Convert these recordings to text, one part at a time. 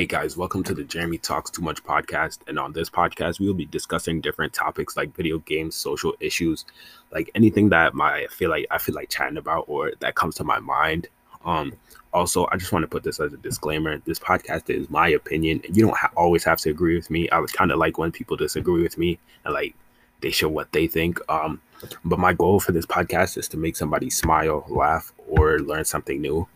Hey guys, welcome to the Jeremy Talks Too Much podcast. And on this podcast, we will be discussing different topics like video games, social issues, like anything that my I feel like I feel like chatting about or that comes to my mind. Um, also, I just want to put this as a disclaimer: this podcast is my opinion, and you don't ha- always have to agree with me. I was kind of like when people disagree with me and like they show what they think. Um, but my goal for this podcast is to make somebody smile, laugh, or learn something new.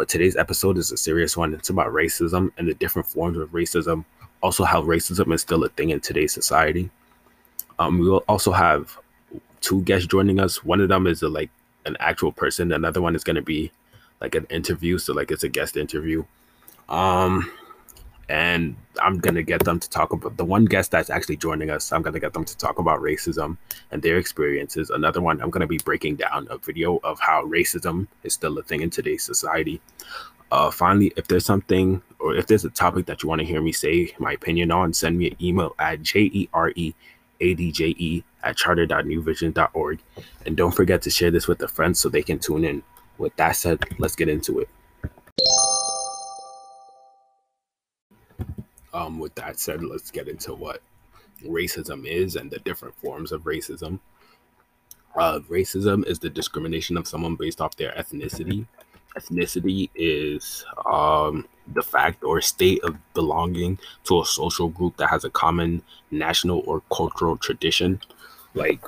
But today's episode is a serious one. It's about racism and the different forms of racism, also how racism is still a thing in today's society. Um, we will also have two guests joining us. One of them is a, like an actual person. Another one is going to be like an interview, so like it's a guest interview. Um, and I'm gonna get them to talk about the one guest that's actually joining us. I'm gonna get them to talk about racism and their experiences. Another one, I'm gonna be breaking down a video of how racism is still a thing in today's society. Uh, finally, if there's something or if there's a topic that you want to hear me say my opinion on, send me an email at j e r e a d j e at charter.newvision.org. And don't forget to share this with a friend so they can tune in. With that said, let's get into it. Um, with that said, let's get into what racism is and the different forms of racism. Uh, racism is the discrimination of someone based off their ethnicity. Ethnicity is um, the fact or state of belonging to a social group that has a common national or cultural tradition, like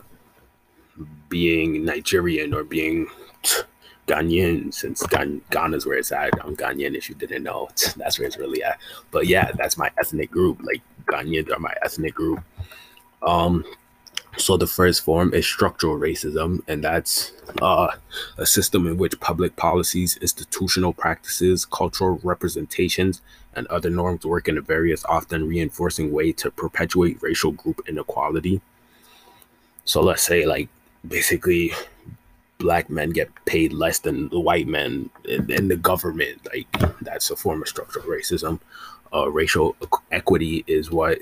being Nigerian or being Ghanaian, since Ghana's where it's at. I'm Ghanaian, if you didn't know. That's where it's really at. But yeah, that's my ethnic group. Like Ghanaians are my ethnic group. Um, so the first form is structural racism, and that's uh, a system in which public policies, institutional practices, cultural representations, and other norms work in a various, often reinforcing way to perpetuate racial group inequality. So let's say, like, basically, black men get paid less than the white men in, in the government. Like, that's a form of structural racism. Uh, racial equity is what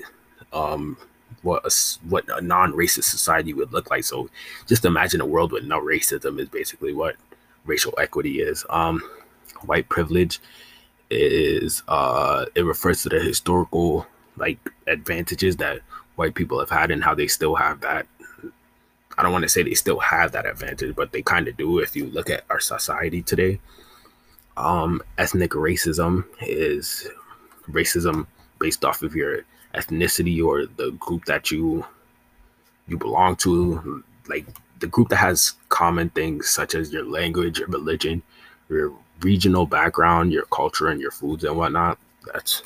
um, what a, what a non-racist society would look like. So just imagine a world with no racism is basically what racial equity is. Um, white privilege is uh, it refers to the historical like advantages that white people have had and how they still have that. I don't want to say they still have that advantage, but they kind of do if you look at our society today. Um, ethnic racism is racism based off of your ethnicity or the group that you you belong to like the group that has common things such as your language your religion your regional background your culture and your foods and whatnot that's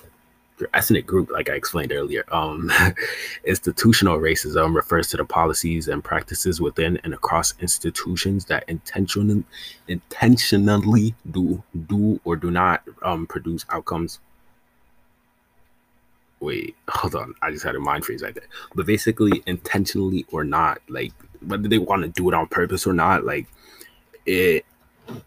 ethnic group like i explained earlier um institutional racism refers to the policies and practices within and across institutions that intentionally intentionally do do or do not um, produce outcomes wait, hold on. I just had a mind freeze right there. But basically, intentionally or not, like whether they want to do it on purpose or not, like it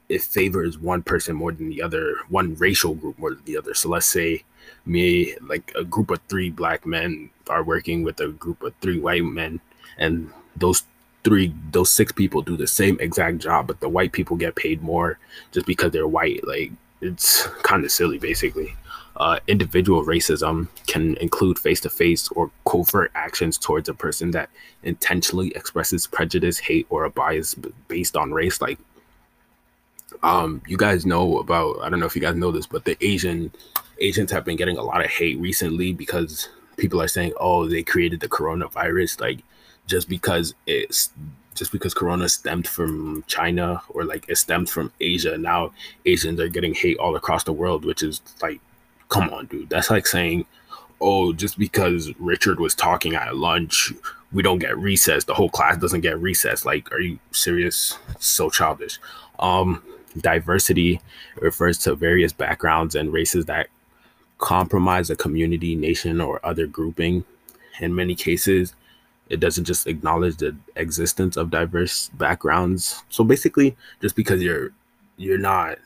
it favors one person more than the other, one racial group more than the other. So let's say me, like a group of three black men are working with a group of three white men, and those three those six people do the same exact job, but the white people get paid more just because they're white. Like it's kind of silly basically. Uh, individual racism can include face to face or covert actions towards a person that intentionally expresses prejudice, hate, or a bias based on race. Like, um, you guys know about, I don't know if you guys know this, but the Asian Asians have been getting a lot of hate recently because people are saying, oh, they created the coronavirus. Like, just because it's just because corona stemmed from china or like it stemmed from asia now asians are getting hate all across the world which is like come on, dude. That's like saying, oh, just because Richard was talking at lunch, we don't get recess. The whole class doesn't get recess. Like, are you serious? So childish. Um, diversity refers to various backgrounds and races that compromise a community, nation, or other grouping. In many cases, it doesn't just acknowledge the existence of diverse backgrounds. So basically, just because you're you're not,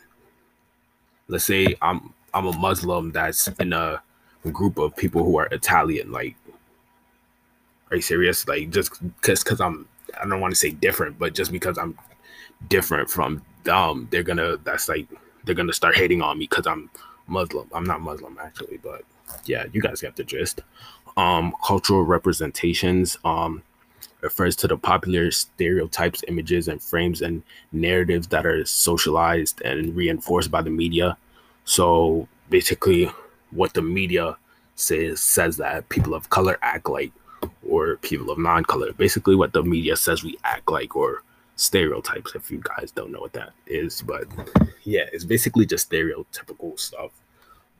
let's say I'm I'm a Muslim that's in a group of people who are Italian. Like, are you serious? Like, just because because I'm I don't want to say different, but just because I'm different from them, they're gonna that's like they're gonna start hating on me because I'm Muslim. I'm not Muslim actually, but yeah, you guys get the gist. Um, cultural representations um, refers to the popular stereotypes, images, and frames and narratives that are socialized and reinforced by the media. So basically, what the media says says that people of color act like, or people of non-color. Basically, what the media says we act like, or stereotypes. If you guys don't know what that is, but yeah, it's basically just stereotypical stuff.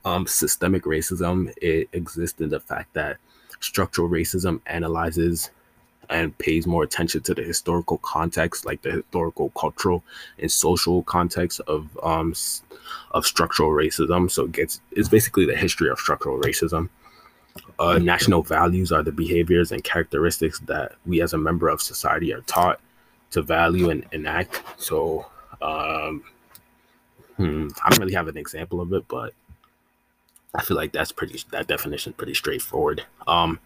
Um, systemic racism it exists in the fact that structural racism analyzes and pays more attention to the historical context, like the historical, cultural, and social context of um of structural racism. So it gets it's basically the history of structural racism. Uh, national values are the behaviors and characteristics that we as a member of society are taught to value and enact. So um, hmm, I don't really have an example of it, but I feel like that's pretty that definition pretty straightforward. Um,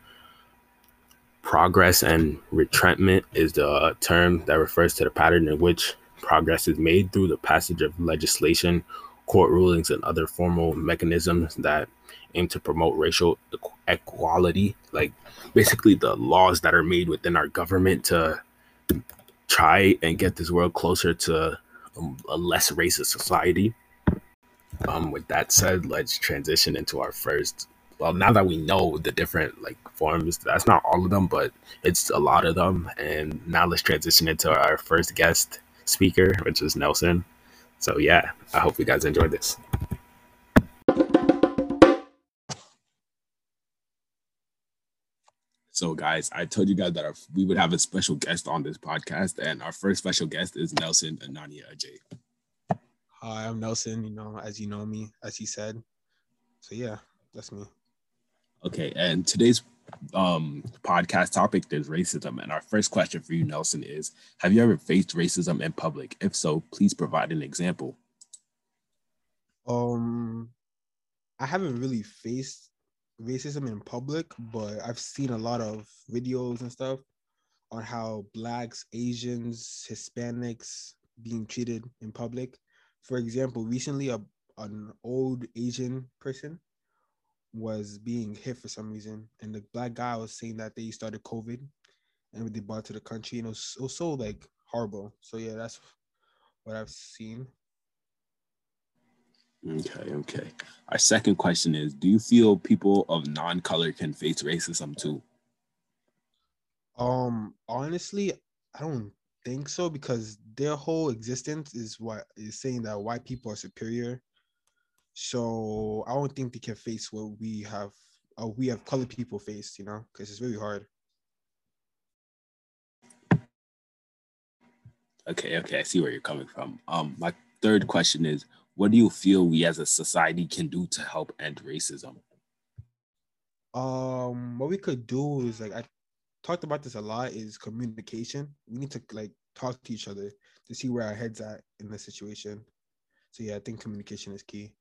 progress and retrenchment is the term that refers to the pattern in which progress is made through the passage of legislation, court rulings, and other formal mechanisms that aim to promote racial equality. Like basically the laws that are made within our government to try and get this world closer to a less racist society. Um, with that said, let's transition into our first. Well, now that we know the different like forms, that's not all of them, but it's a lot of them. And now let's transition into our first guest speaker, which is Nelson. So yeah, I hope you guys enjoyed this. So, guys, I told you guys that our, we would have a special guest on this podcast, and our first special guest is Nelson Anania Ajay. Hi, I'm Nelson. You know, as you know me, as he said. So yeah, that's me. Okay, and today's um, podcast topic is racism, and our first question for you, Nelson, is: Have you ever faced racism in public? If so, please provide an example. Um, I haven't really faced racism in public, but I've seen a lot of videos and stuff on how blacks, Asians, Hispanics being treated in public. For example, recently a an old Asian person was being hit for some reason, and the black guy was saying that they started COVID and they brought to the country, and it was, it was so like horrible. So yeah, that's what I've seen. Okay, okay. Our second question is Do you feel people of non color can face racism too? Um, honestly, I don't think so because their whole existence is what is saying that white people are superior. So I don't think they can face what we have, uh, we have colored people face, you know, because it's very hard. Okay, okay, I see where you're coming from. Um, my third question is what do you feel we as a society can do to help end racism? Um, what we could do is like I talked about this a lot is communication. We need to like talk to each other to see where our heads at in the situation. So yeah, I think communication is key.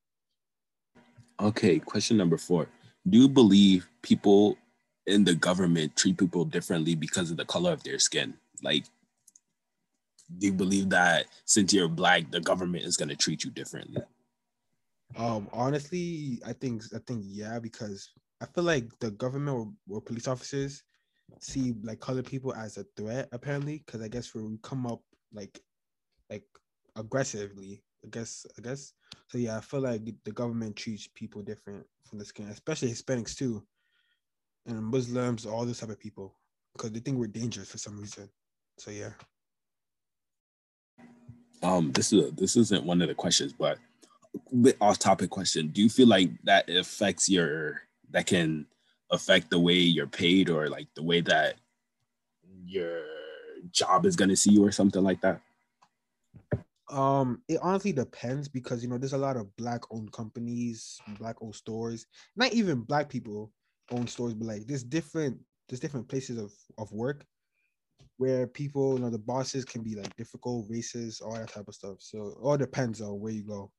Okay, question number four. Do you believe people in the government treat people differently because of the color of their skin? Like do you believe that since you're black, the government is going to treat you differently? Um, honestly, I think I think yeah, because I feel like the government or, or police officers see like colored people as a threat apparently, because I guess we come up like like aggressively. I guess I guess so. Yeah, I feel like the government treats people different from the skin, especially Hispanics too, and Muslims, all those type of people, because they think we're dangerous for some reason. So yeah um this is this isn't one of the questions but bit off topic question. Do you feel like that affects your that can affect the way you're paid or like the way that your job is going to see you or something like that? Um it honestly depends because you know there's a lot of black owned companies black owned stores not even black people own stores but like there's different there's different places of of work where people, you know, the bosses can be like difficult, racist, all that type of stuff. So it all depends on where you go.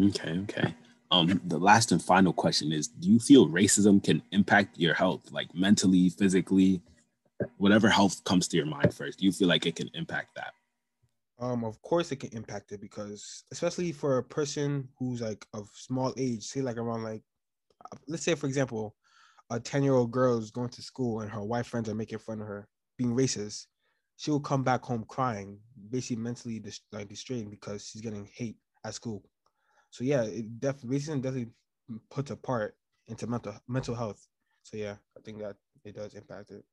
Okay, okay. Um, the last and final question is: Do you feel racism can impact your health, like mentally, physically, whatever health comes to your mind first? Do you feel like it can impact that? Um, of course it can impact it because especially for a person who's like of small age, say like around like uh, let's say for example, a 10-year-old girl is going to school and her white friends are making fun of her, being racist, she will come back home crying, basically mentally dis- like distraught because she's getting hate at school. So yeah, it definitely racism definitely puts a part into mental mental health. So yeah, I think that it does impact it.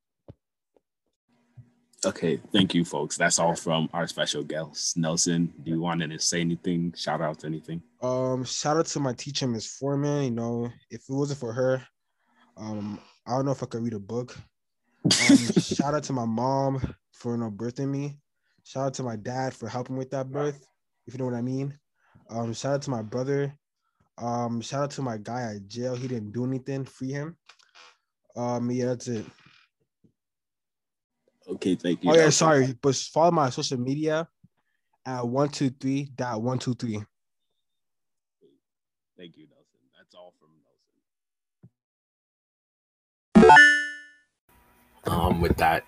Okay, thank you, folks. That's all from our special guest, Nelson. Do you want to say anything? Shout out to anything? Um, shout out to my teacher, Miss Foreman. You know, if it wasn't for her, um, I don't know if I could read a book. Um, shout out to my mom for you know birthing me. Shout out to my dad for helping with that birth, if you know what I mean. Um, shout out to my brother. Um, shout out to my guy at jail. He didn't do anything. Free him. Um, yeah, that's it. Okay, thank you. Oh yeah, sorry, but follow my social media at one two three dot one two three. Thank you, Um, with that,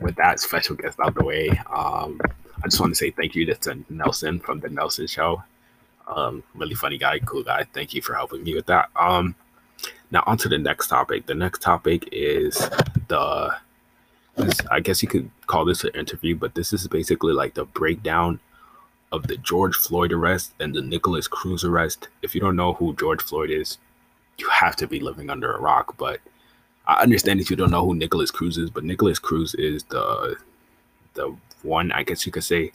with that special guest out the way, um, I just want to say thank you to Nelson from the Nelson Show. Um, really funny guy, cool guy. Thank you for helping me with that. Um, now on to the next topic. The next topic is the I guess you could call this an interview, but this is basically like the breakdown of the George Floyd arrest and the Nikolas Cruz arrest. If you don't know who George Floyd is, you have to be living under a rock. But I understand if you don't know who Nikolas Cruz is, but Nikolas Cruz is the the one I guess you could say.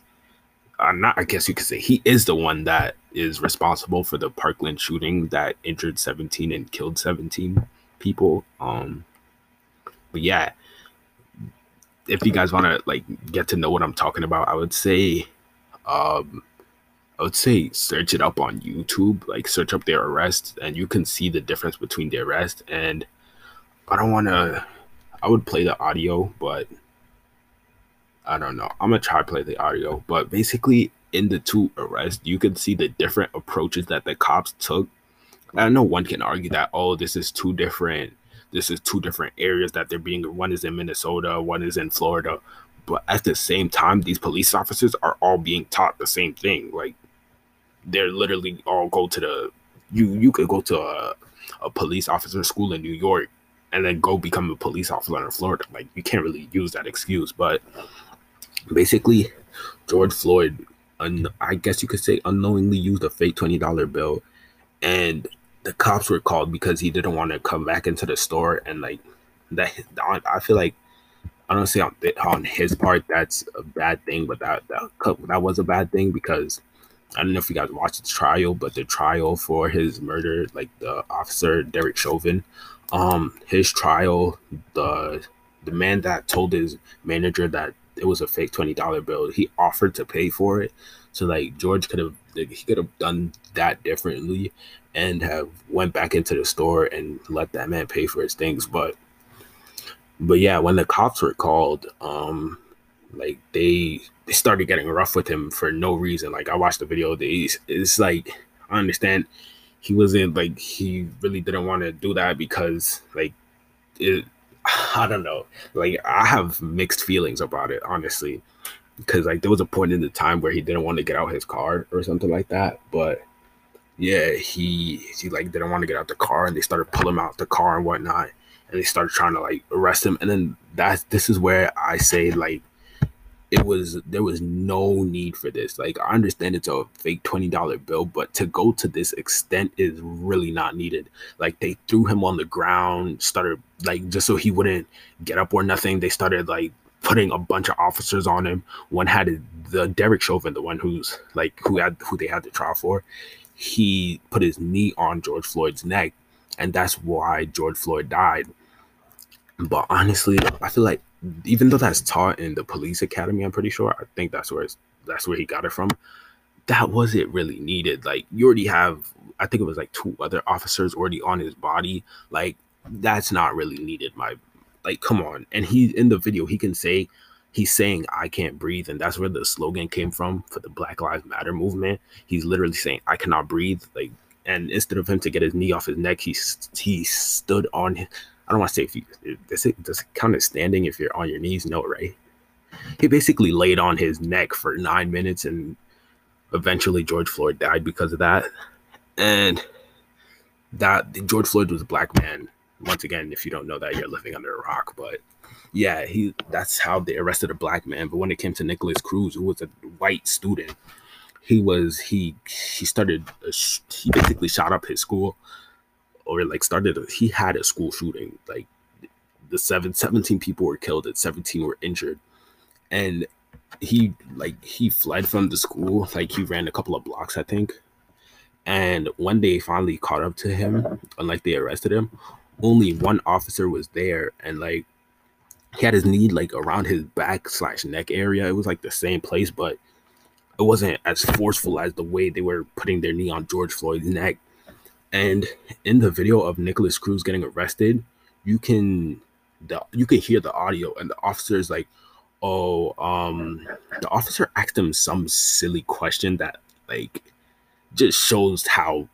Uh, not I guess you could say he is the one that is responsible for the Parkland shooting that injured 17 and killed 17 people. Um, but yeah, if you guys want to like get to know what I'm talking about, I would say, um, I would say search it up on YouTube, like search up their arrest, and you can see the difference between the arrest. And I don't want to, I would play the audio, but I don't know. I'm gonna try to play the audio, but basically in the two arrests, you can see the different approaches that the cops took. I know one can argue that oh, this is two different this is two different areas that they're being one is in Minnesota, one is in Florida. But at the same time, these police officers are all being taught the same thing. Like they're literally all go to the you you could go to a, a police officer school in New York and then go become a police officer in Florida. Like you can't really use that excuse. But basically, George Floyd, un- I guess you could say, unknowingly used a fake twenty dollar bill, and the cops were called because he didn't want to come back into the store and like that i feel like i don't say on, on his part that's a bad thing but that, that that was a bad thing because i don't know if you guys watched the trial but the trial for his murder like the officer derek chauvin um his trial the the man that told his manager that it was a fake $20 bill he offered to pay for it so like george could have he could have done that differently and have went back into the store and let that man pay for his things. But but yeah, when the cops were called, um, like they they started getting rough with him for no reason. Like I watched the video, they it's like I understand he wasn't like he really didn't want to do that because like it I don't know. Like I have mixed feelings about it, honestly. Because like there was a point in the time where he didn't want to get out his car or something like that. But yeah, he he like didn't want to get out the car, and they started pulling him out the car and whatnot, and they started trying to like arrest him. And then that's this is where I say like it was there was no need for this. Like I understand it's a fake twenty dollar bill, but to go to this extent is really not needed. Like they threw him on the ground, started like just so he wouldn't get up or nothing. They started like putting a bunch of officers on him. One had the Derek Chauvin, the one who's like who had who they had the trial for he put his knee on George Floyd's neck, and that's why George Floyd died. But honestly, I feel like even though that's taught in the police academy, I'm pretty sure I think that's where that's where he got it from. That wasn't really needed. Like you already have, I think it was like two other officers already on his body. Like that's not really needed. My like, come on. And he in the video, he can say he's saying I can't breathe and that's where the slogan came from for the Black Lives Matter movement. He's literally saying I cannot breathe like and instead of him to get his knee off his neck, he he stood on don't want to say if you does it does it count as standing if you're on your knees? No, right? he basically laid on his neck for nine minutes and eventually George Floyd died because of that. And that George Floyd was a black man. Once again, if you don't know that, you're living under a rock. But yeah, he that's how they arrested a black man. But when it came to Nikolas Cruz, who was a white student, he was he he started uh, he basically shot up his school or like started he had a school shooting like the seven 17 people were killed and 17 were injured. And he like he fled from the school like he ran a couple of blocks i think. And when they finally caught up to him uh-huh. and like they arrested him. Only one officer was there and like he had his knee like around his back slash neck area. It was like the same place but it wasn't as forceful as the way they were putting their knee on george floyd's neck and in the video of nikolas cruz getting arrested you can the you can hear the audio and the officer is like oh um the officer asked him some silly question that like just shows how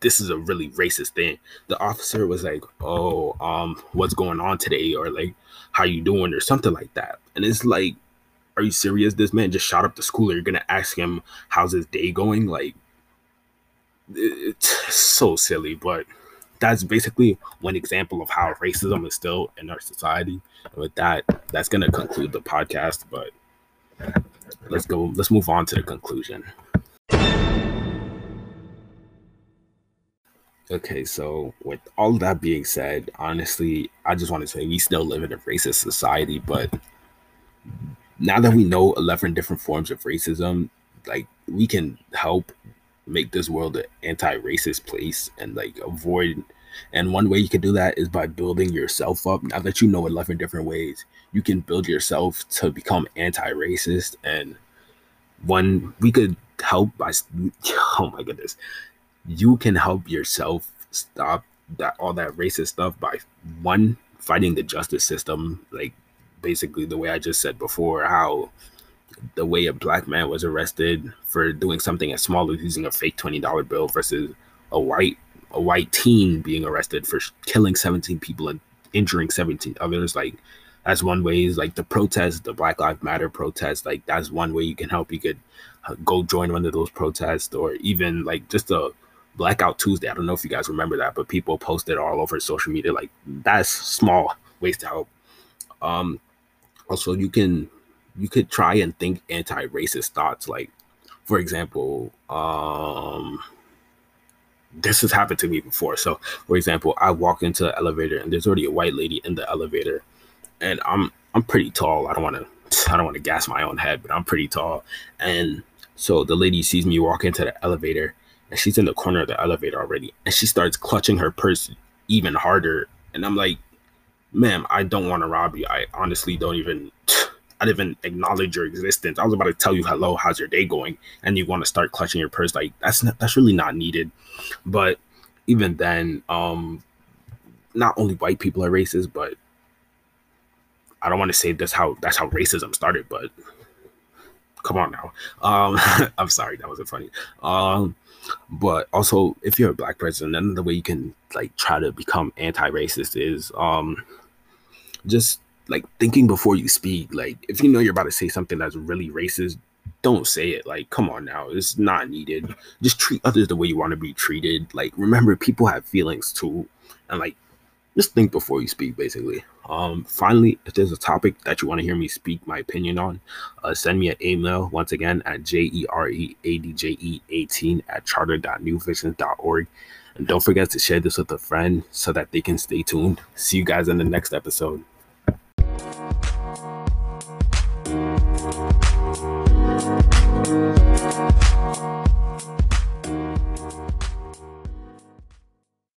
this is a really racist thing. The officer was like oh um what's going on today? Or like how you doing? Or something like that. And it's like are you serious? This man just shot up the school. You're gonna ask him how's his day going? Like it's so silly but that's basically one example of how racism is still in our society. And with that, that's to conclude the podcast. But let's go. Let's move on to the conclusion. Okay, so with all that being said, honestly, I just want to say we still live in a racist society, but now that we know 11 different forms of racism, like we can help make this world an anti-racist place and like avoid and one way you can do that is by building yourself up. Now that you know 11 different ways you can build yourself to become anti-racist. And one we could help by oh my goodness. You can help yourself stop that all that racist stuff by one fighting the justice system like basically the way i just said before how the way a black man was arrested for doing something as small as using a fake $20 bill versus a white a white teen being arrested for killing 17 people and injuring 17 others. Like that's one way is like the protest the black lives matter protest like that's one way you can help. You could uh, go join one of those protests or even like just a blackout tuesday. I don't know if you guys remember that but people posted all over social media like that's small ways to help. Um also you can you could try and think anti-racist thoughts like for example um this has happened to me before. So for example i walk into the elevator and there's already a white lady in the elevator and i'm i'm pretty tall. I don't want to i don't want to gas my own head but i'm pretty tall. And so the lady sees me walk into the elevator and she's in the corner of the elevator already and she starts clutching her purse even harder. And i'm like ma'am i don't want to rob you. I honestly don't even I didn't even acknowledge your existence. I was about to tell you hello, how's your day going, and you want to start clutching your purse. Like that's not, that's really not needed. But even then, um, not only white people are racist, but I don't want to say that's how that's how racism started. But come on now, um, I'm sorry that wasn't funny. Um, but also, if you're a black person, another way you can like try to become anti-racist is um, just like thinking before you speak. Like if you know you're about to say something that's really racist, don't say it. Like, come on now, it's not needed. Just treat others the way you want to be treated. Like, remember, people have feelings too, and like, just think before you speak. Basically, um, finally, if there's a topic that you want to hear me speak my opinion on, uh, send me an email once again at j e r e a d j e 18 at charter.newvisions.org. And don't forget to share this with a friend so that they can stay tuned. See you guys in the next episode.